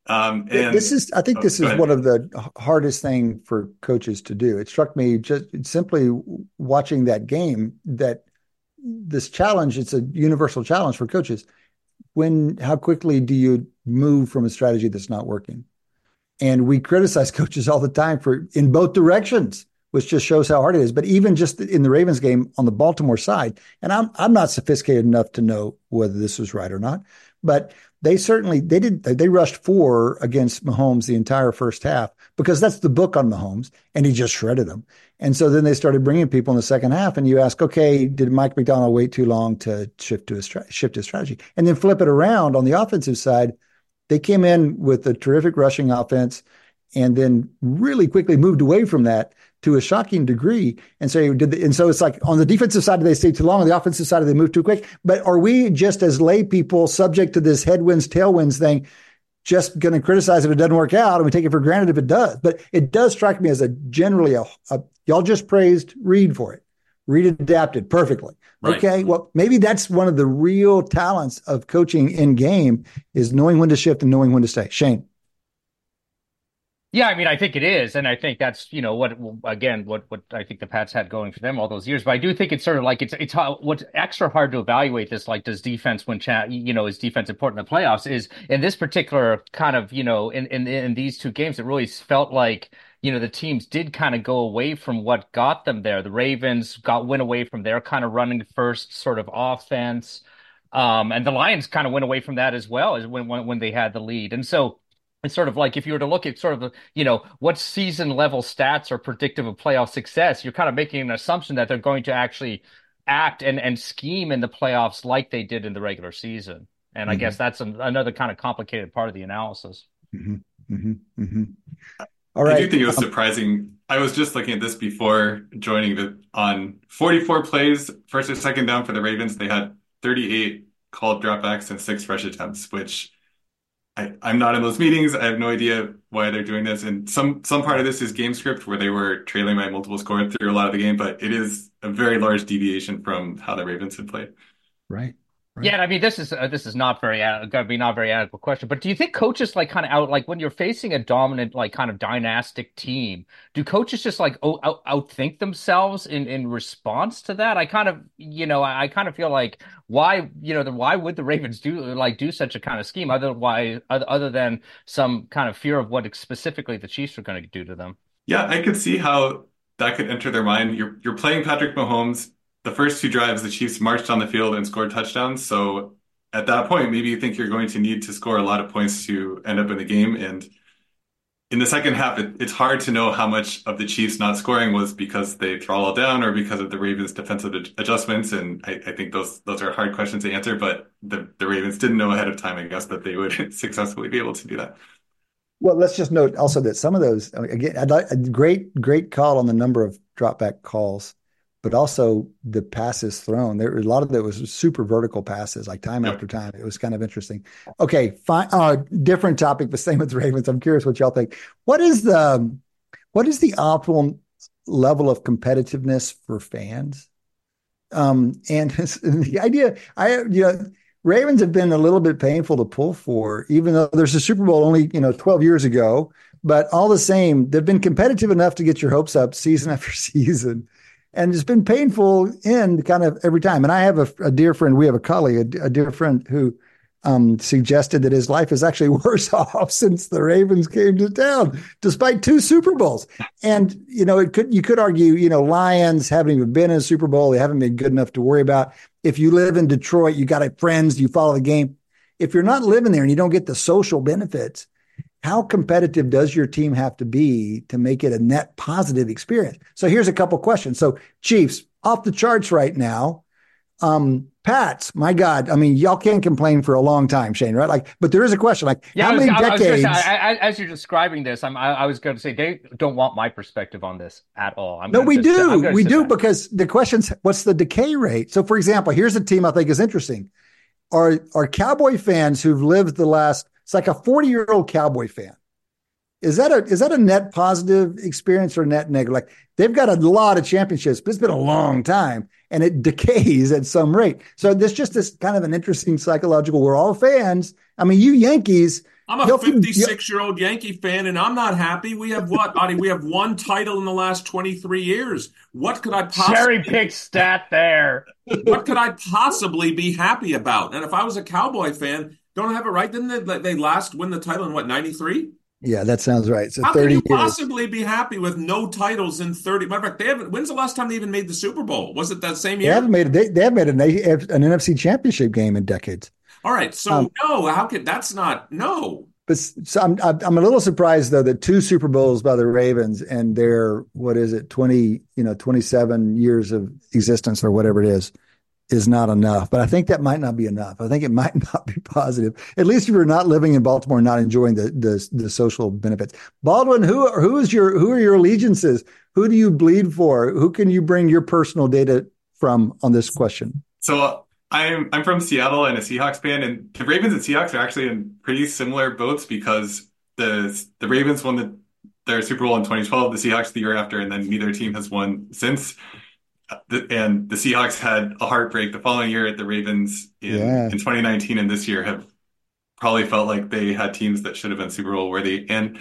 Um, and this is, I think, oh, this is one of the hardest thing for coaches to do. It struck me just simply watching that game that this challenge. It's a universal challenge for coaches. When, how quickly do you move from a strategy that's not working? And we criticize coaches all the time for in both directions, which just shows how hard it is. But even just in the Ravens game on the Baltimore side, and I'm I'm not sophisticated enough to know whether this was right or not, but they certainly they did they rushed four against Mahomes the entire first half because that's the book on Mahomes and he just shredded them. And so then they started bringing people in the second half and you ask, okay, did Mike Macdonald wait too long to shift to his shift his strategy and then flip it around on the offensive side? They came in with a terrific rushing offense and then really quickly moved away from that to a shocking degree. And so did the, and so it's like on the defensive side, they stay too long? On the offensive side, they move too quick? But are we just as lay people subject to this headwinds, tailwinds thing? Just going to criticize if it doesn't work out, and we take it for granted if it does. But it does strike me as a generally a, a y'all just praised Reid for it. Reid adapted perfectly. Right. Okay, well maybe that's one of the real talents of coaching in game is knowing when to shift and knowing when to stay. Shane. Yeah, I mean, I think it is, and I think that's you know what again what what I think the Pats had going for them all those years. But I do think it's sort of like it's it's how, what's extra hard to evaluate this. Like, does defense when cha- you know is defense important in the playoffs? Is in this particular kind of you know in in in these two games, it really felt like you know the teams did kind of go away from what got them there. The Ravens got went away from their kind of running first sort of offense, um, and the Lions kind of went away from that as well as when when when they had the lead, and so it's sort of like if you were to look at sort of the, you know, what season level stats are predictive of playoff success, you're kind of making an assumption that they're going to actually act and, and scheme in the playoffs like they did in the regular season. And mm-hmm. I guess that's an, another kind of complicated part of the analysis. Mm-hmm. Mm-hmm. mm-hmm. All right. I do think it was um, surprising. I was just looking at this before joining the on 44 plays, first or second down for the Ravens. They had 38 called dropbacks and six fresh attempts, which I, I'm not in those meetings. I have no idea why they're doing this. And some some part of this is game script where they were trailing by multiple scores through a lot of the game, but it is a very large deviation from how the Ravens had played. Right. Right. Yeah, I mean, this is uh, this is not very uh, going to be not very adequate question. But do you think coaches like kind of out like when you're facing a dominant like kind of dynastic team, do coaches just like out, out, outthink themselves in in response to that? I kind of you know I, I kind of feel like why you know the, why would the Ravens do like do such a kind of scheme otherwise other, other than some kind of fear of what specifically the Chiefs are going to do to them? Yeah, I could see how that could enter their mind. You're you're playing Patrick Mahomes the first two drives, the Chiefs marched on the field and scored touchdowns. So at that point, maybe you think you're going to need to score a lot of points to end up in the game. And in the second half, it, it's hard to know how much of the Chiefs not scoring was because they throttled down or because of the Ravens' defensive adjustments. And I, I, think those those are hard questions to answer. But the, the Ravens didn't know ahead of time, I guess, that they would successfully be able to do that. Well, let's just note also that some of those again, I'd like a great great call on the number of dropback calls but also the passes thrown. There a lot of it was super vertical passes, like time yep. after time. It was kind of interesting. Okay, fine. Uh, different topic, but same with Ravens. I'm curious what y'all think. What is the what is the optimal level of competitiveness for fans? Um, and the idea, I you know, Ravens have been a little bit painful to pull for, even though there's a Super Bowl only you know 12 years ago. But all the same, they've been competitive enough to get your hopes up season after season and it's been painful in kind of every time. And I have a, a dear friend, we have a colleague, a, a dear friend who um, suggested that his life is actually worse off since the Ravens came to town, despite two Super Bowls. And you know, it could you could argue, you know, Lions haven't even been in a Super Bowl; they haven't been good enough to worry about. If you live in Detroit, you got friends, you follow the game. If you're not living there and you don't get the social benefits, how competitive does your team have to be to make it a net positive experience? So here's a couple questions. So Chiefs off the charts right now. Um, Pats, my God, I mean, y'all can't complain for a long time, Shane, right? Like, but there is a question, like, yeah, how was, many decades? Say, I, I, as you're describing this, I'm, I, I was going to say they don't want my perspective on this at all. I'm no, we just, do, we do, because the question's what's the decay rate? So, for example, here's a team I think is interesting: are are Cowboy fans who've lived the last it's like a 40 year old cowboy fan. Is that a is that a net positive experience or net negative? Like they've got a lot of championships, but it's been a long time and it decays at some rate. So there's just this kind of an interesting psychological. We're all fans. I mean, you Yankees. I'm a 56 year old Yankee fan, and I'm not happy. We have what, Adi? We have one title in the last 23 years. What could I possibly cherry pick stat there? what could I possibly be happy about? And if I was a Cowboy fan, don't I have it right? Didn't they, they last win the title in what, 93? Yeah, that sounds right. So How 30 can you years. possibly be happy with no titles in 30? Matter of fact, they haven't, when's the last time they even made the Super Bowl? Was it that same year? They haven't made, they, they haven't made an, an NFC championship game in decades. All right. So, um, no, how could that's not, no. But so I'm, I'm a little surprised though that two Super Bowls by the Ravens and their, what is it, 20, you know, 27 years of existence or whatever it is is not enough. But I think that might not be enough. I think it might not be positive. At least if you're not living in Baltimore, not enjoying the the, the social benefits. Baldwin, who who is your who are your allegiances? Who do you bleed for? Who can you bring your personal data from on this question? So I'm I'm from Seattle and a Seahawks fan, and the Ravens and Seahawks are actually in pretty similar boats because the the Ravens won the, their Super Bowl in 2012, the Seahawks the year after, and then neither team has won since and the Seahawks had a heartbreak the following year at the Ravens in, yeah. in 2019 and this year have probably felt like they had teams that should have been Super Bowl worthy. And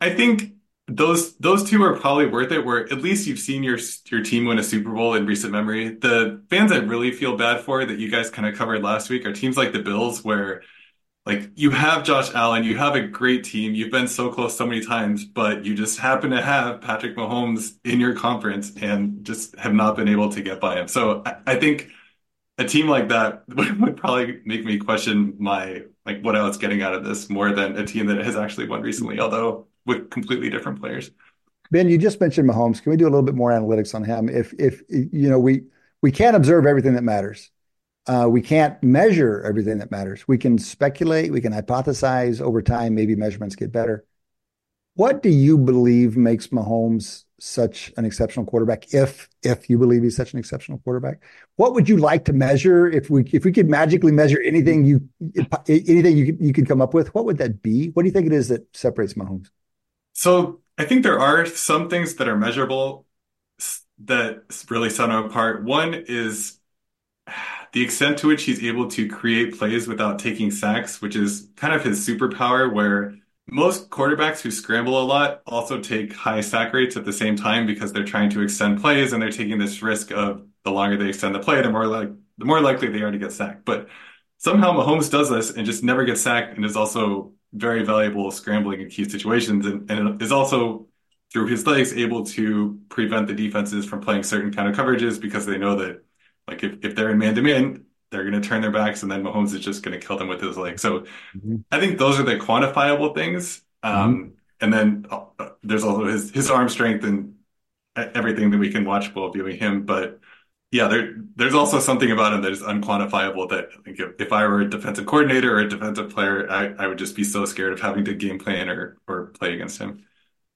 I think those those two are probably worth it. Where at least you've seen your your team win a Super Bowl in recent memory. The fans I really feel bad for that you guys kind of covered last week are teams like the Bills, where like you have Josh Allen, you have a great team. You've been so close so many times, but you just happen to have Patrick Mahomes in your conference and just have not been able to get by him. So I, I think a team like that would probably make me question my like what I was getting out of this more than a team that has actually won recently, although with completely different players. Ben, you just mentioned Mahomes. Can we do a little bit more analytics on him? If if you know we we can't observe everything that matters. Uh, we can't measure everything that matters. We can speculate, we can hypothesize over time, maybe measurements get better. What do you believe makes Mahomes such an exceptional quarterback? If if you believe he's such an exceptional quarterback, what would you like to measure? If we if we could magically measure anything you anything you could, you could come up with, what would that be? What do you think it is that separates Mahomes? So I think there are some things that are measurable that really set him apart. One is the extent to which he's able to create plays without taking sacks, which is kind of his superpower, where most quarterbacks who scramble a lot also take high sack rates at the same time because they're trying to extend plays and they're taking this risk of the longer they extend the play, the more like the more likely they are to get sacked. But somehow Mahomes does this and just never gets sacked and is also very valuable scrambling in key situations and, and is also through his legs able to prevent the defenses from playing certain kind of coverages because they know that like if, if they're in man to man, they're going to turn their backs, and then Mahomes is just going to kill them with his legs. So mm-hmm. I think those are the quantifiable things. Um, mm-hmm. And then uh, there's also his his arm strength and everything that we can watch while viewing him. But yeah, there there's also something about him that is unquantifiable. That I think if, if I were a defensive coordinator or a defensive player, I, I would just be so scared of having to game plan or or play against him.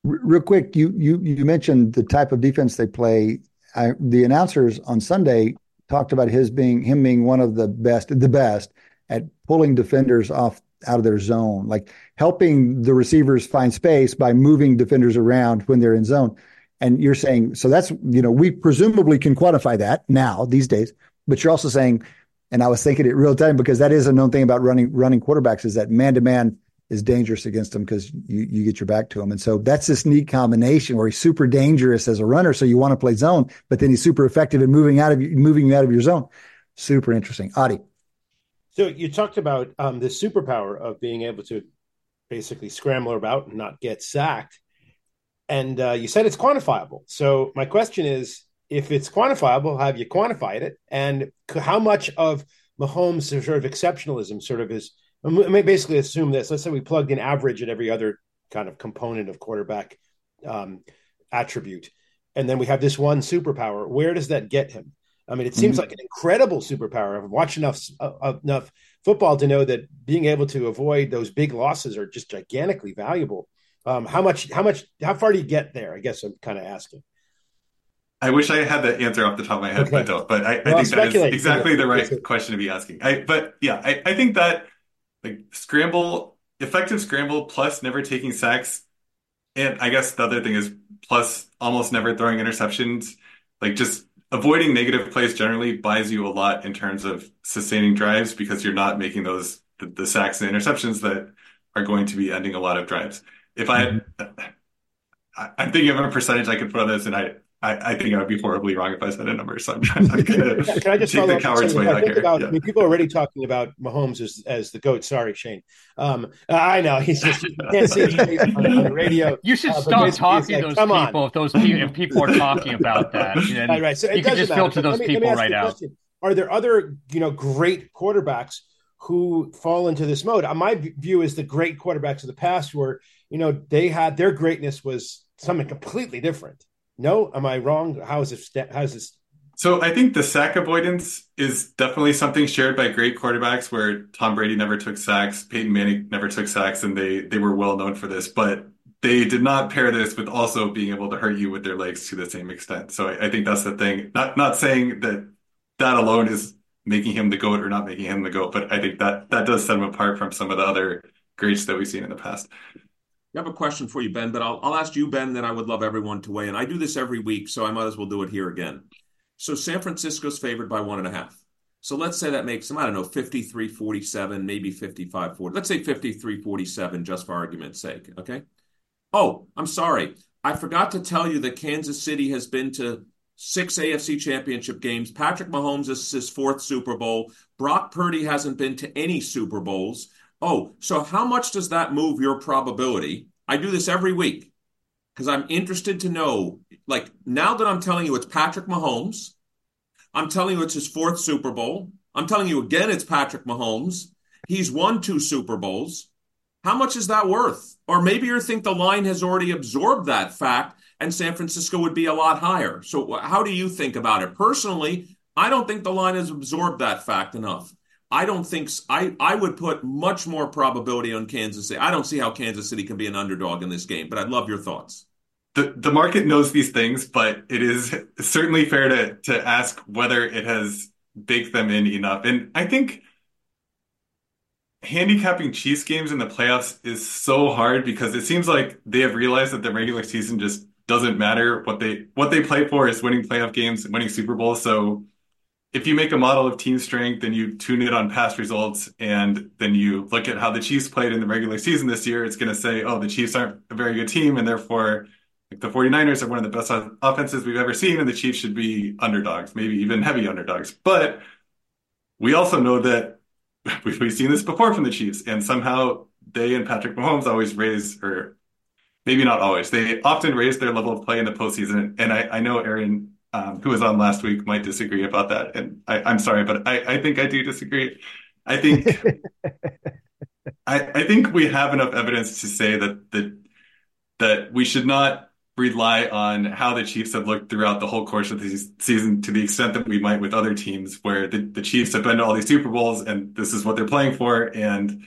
Real quick, you you you mentioned the type of defense they play I, the announcers on Sunday talked about his being him being one of the best, the best at pulling defenders off out of their zone, like helping the receivers find space by moving defenders around when they're in zone. And you're saying, so that's, you know, we presumably can quantify that now these days, but you're also saying, and I was thinking it real time because that is a known thing about running, running quarterbacks is that man to man is dangerous against him because you, you get your back to him. And so that's this neat combination where he's super dangerous as a runner. So you want to play zone, but then he's super effective in moving out of moving you out of your zone. Super interesting. Adi. So you talked about um, the superpower of being able to basically scramble about and not get sacked. And uh, you said it's quantifiable. So my question is, if it's quantifiable, have you quantified it? And how much of Mahomes' sort of exceptionalism sort of is I mean, basically assume this. Let's say we plugged in average at every other kind of component of quarterback um, attribute, and then we have this one superpower. Where does that get him? I mean, it seems mm-hmm. like an incredible superpower. I've watched enough uh, enough football to know that being able to avoid those big losses are just gigantically valuable. Um, how much? How much? How far do you get there? I guess I'm kind of asking. I wish I had the answer off the top of my head, okay. but don't. But I, well, I think that is exactly the right question to be asking. I, but yeah, I, I think that like scramble, effective scramble plus never taking sacks. And I guess the other thing is plus almost never throwing interceptions. Like just avoiding negative plays generally buys you a lot in terms of sustaining drives because you're not making those the, the sacks and interceptions that are going to be ending a lot of drives. If I, mm-hmm. I, I'm thinking of a percentage I could put on this, and I I, I, think I would be horribly wrong if I said a number. So I'm trying to Can I just take the coward's way out here. About, yeah. I mean, people are already talking about Mahomes as, as the goat. Sorry, Shane. Um, I know he's just you can't see on, on the radio. You should uh, stop talking to those people on. if those people, if people are talking about that. right, right. So you can just matter. filter those me, people right out. Question. Are there other you know great quarterbacks who fall into this mode? Uh, my view is the great quarterbacks of the past were you know they had their greatness was something completely different no, am I wrong? How is this? How is this? So I think the sack avoidance is definitely something shared by great quarterbacks. Where Tom Brady never took sacks, Peyton Manning never took sacks, and they they were well known for this. But they did not pair this with also being able to hurt you with their legs to the same extent. So I, I think that's the thing. Not not saying that that alone is making him the goat or not making him the goat, but I think that that does set him apart from some of the other greats that we've seen in the past. I have a question for you, Ben, but I'll, I'll ask you, Ben, then I would love everyone to weigh in. I do this every week, so I might as well do it here again. So San Francisco's favored by one and a half. So let's say that makes them, I don't know, 53 47, maybe 55 40. Let's say 53 47, just for argument's sake. Okay. Oh, I'm sorry. I forgot to tell you that Kansas City has been to six AFC championship games. Patrick Mahomes is his fourth Super Bowl. Brock Purdy hasn't been to any Super Bowls. Oh, so how much does that move your probability? I do this every week because I'm interested to know. Like now that I'm telling you it's Patrick Mahomes, I'm telling you it's his fourth Super Bowl. I'm telling you again it's Patrick Mahomes. He's won two Super Bowls. How much is that worth? Or maybe you think the line has already absorbed that fact and San Francisco would be a lot higher. So, how do you think about it? Personally, I don't think the line has absorbed that fact enough. I don't think I, I would put much more probability on Kansas City. I don't see how Kansas City can be an underdog in this game, but I'd love your thoughts. The the market knows these things, but it is certainly fair to to ask whether it has baked them in enough. And I think handicapping Chiefs games in the playoffs is so hard because it seems like they have realized that the regular season just doesn't matter. What they what they play for is winning playoff games, and winning Super Bowls. So if you make a model of team strength and you tune it on past results and then you look at how the Chiefs played in the regular season this year, it's going to say, oh, the Chiefs aren't a very good team and therefore like the 49ers are one of the best offenses we've ever seen and the Chiefs should be underdogs, maybe even heavy underdogs. But we also know that we've seen this before from the Chiefs and somehow they and Patrick Mahomes always raise or maybe not always, they often raise their level of play in the postseason. And I, I know Aaron um, who was on last week might disagree about that. And I, am sorry, but I, I think I do disagree. I think I, I think we have enough evidence to say that that that we should not rely on how the Chiefs have looked throughout the whole course of the season to the extent that we might with other teams where the, the Chiefs have been to all these Super Bowls and this is what they're playing for. And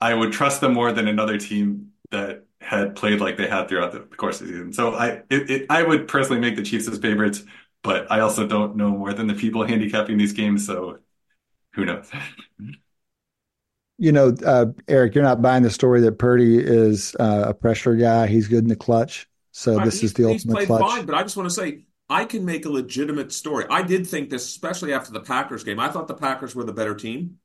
I would trust them more than another team that had played like they had throughout the course of the season. So I it, it, I would personally make the Chiefs as favorites. but I also don't know more than the people handicapping these games, so who knows? You know, uh, Eric, you're not buying the story that Purdy is uh, a pressure guy. He's good in the clutch. So this is the ultimate clutch. Fine, but I just want to say I can make a legitimate story. I did think this, especially after the Packers game. I thought the Packers were the better team.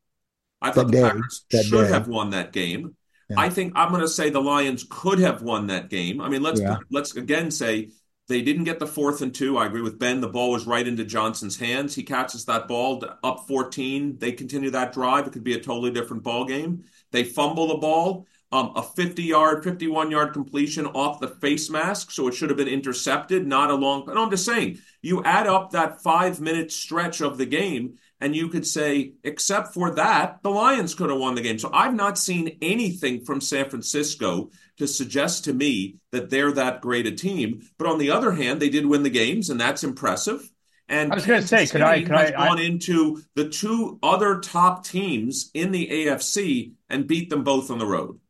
I thought that the day, Packers should day. have won that game. Yeah. I think I'm going to say the Lions could have won that game. I mean, let's yeah. let's again say they didn't get the fourth and two. I agree with Ben. The ball was right into Johnson's hands. He catches that ball up 14. They continue that drive. It could be a totally different ball game. They fumble the ball. Um, a 50 yard, 51 yard completion off the face mask. So it should have been intercepted, not a long. And I'm just saying, you add up that five minute stretch of the game, and you could say, except for that, the Lions could have won the game. So I've not seen anything from San Francisco to suggest to me that they're that great a team. But on the other hand, they did win the games, and that's impressive. And I was going to say, could I, could has I, gone I, into the two other top teams in the AFC and beat them both on the road.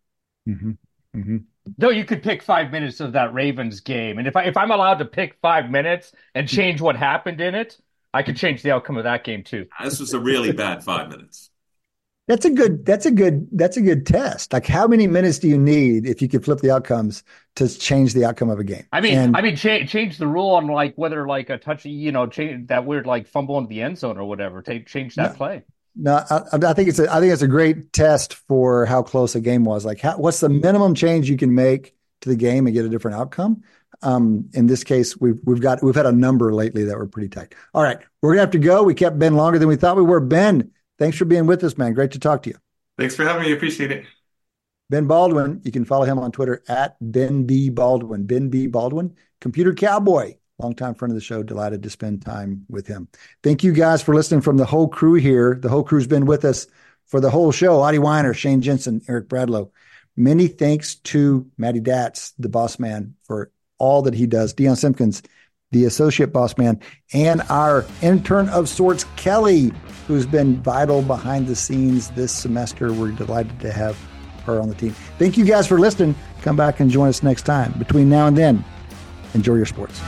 Mm-hmm. Mm-hmm. No, you could pick five minutes of that Ravens game, and if I if I'm allowed to pick five minutes and change what happened in it, I could change the outcome of that game too. This was a really bad five minutes. That's a good. That's a good. That's a good test. Like, how many minutes do you need if you could flip the outcomes to change the outcome of a game? I mean, and, I mean, cha- change the rule on like whether like a touch, you know, change that weird like fumble into the end zone or whatever. Take change that no, play. No, I, I, think it's a. I think it's a great test for how close a game was. Like, how, what's the minimum change you can make to the game and get a different outcome? Um, in this case, we've we've got we've had a number lately that were pretty tight. All right, we're gonna have to go. We kept Ben longer than we thought we were. Ben Thanks for being with us, man. Great to talk to you. Thanks for having me. Appreciate it. Ben Baldwin, you can follow him on Twitter at Ben B. Baldwin. Ben B. Baldwin, computer cowboy, longtime friend of the show. Delighted to spend time with him. Thank you guys for listening from the whole crew here. The whole crew's been with us for the whole show. Adi Wyner, Shane Jensen, Eric Bradlow. Many thanks to Matty Datz, the boss man, for all that he does. Dion Simpkins, the associate boss man, and our intern of sorts, Kelly, who's been vital behind the scenes this semester. We're delighted to have her on the team. Thank you guys for listening. Come back and join us next time. Between now and then, enjoy your sports.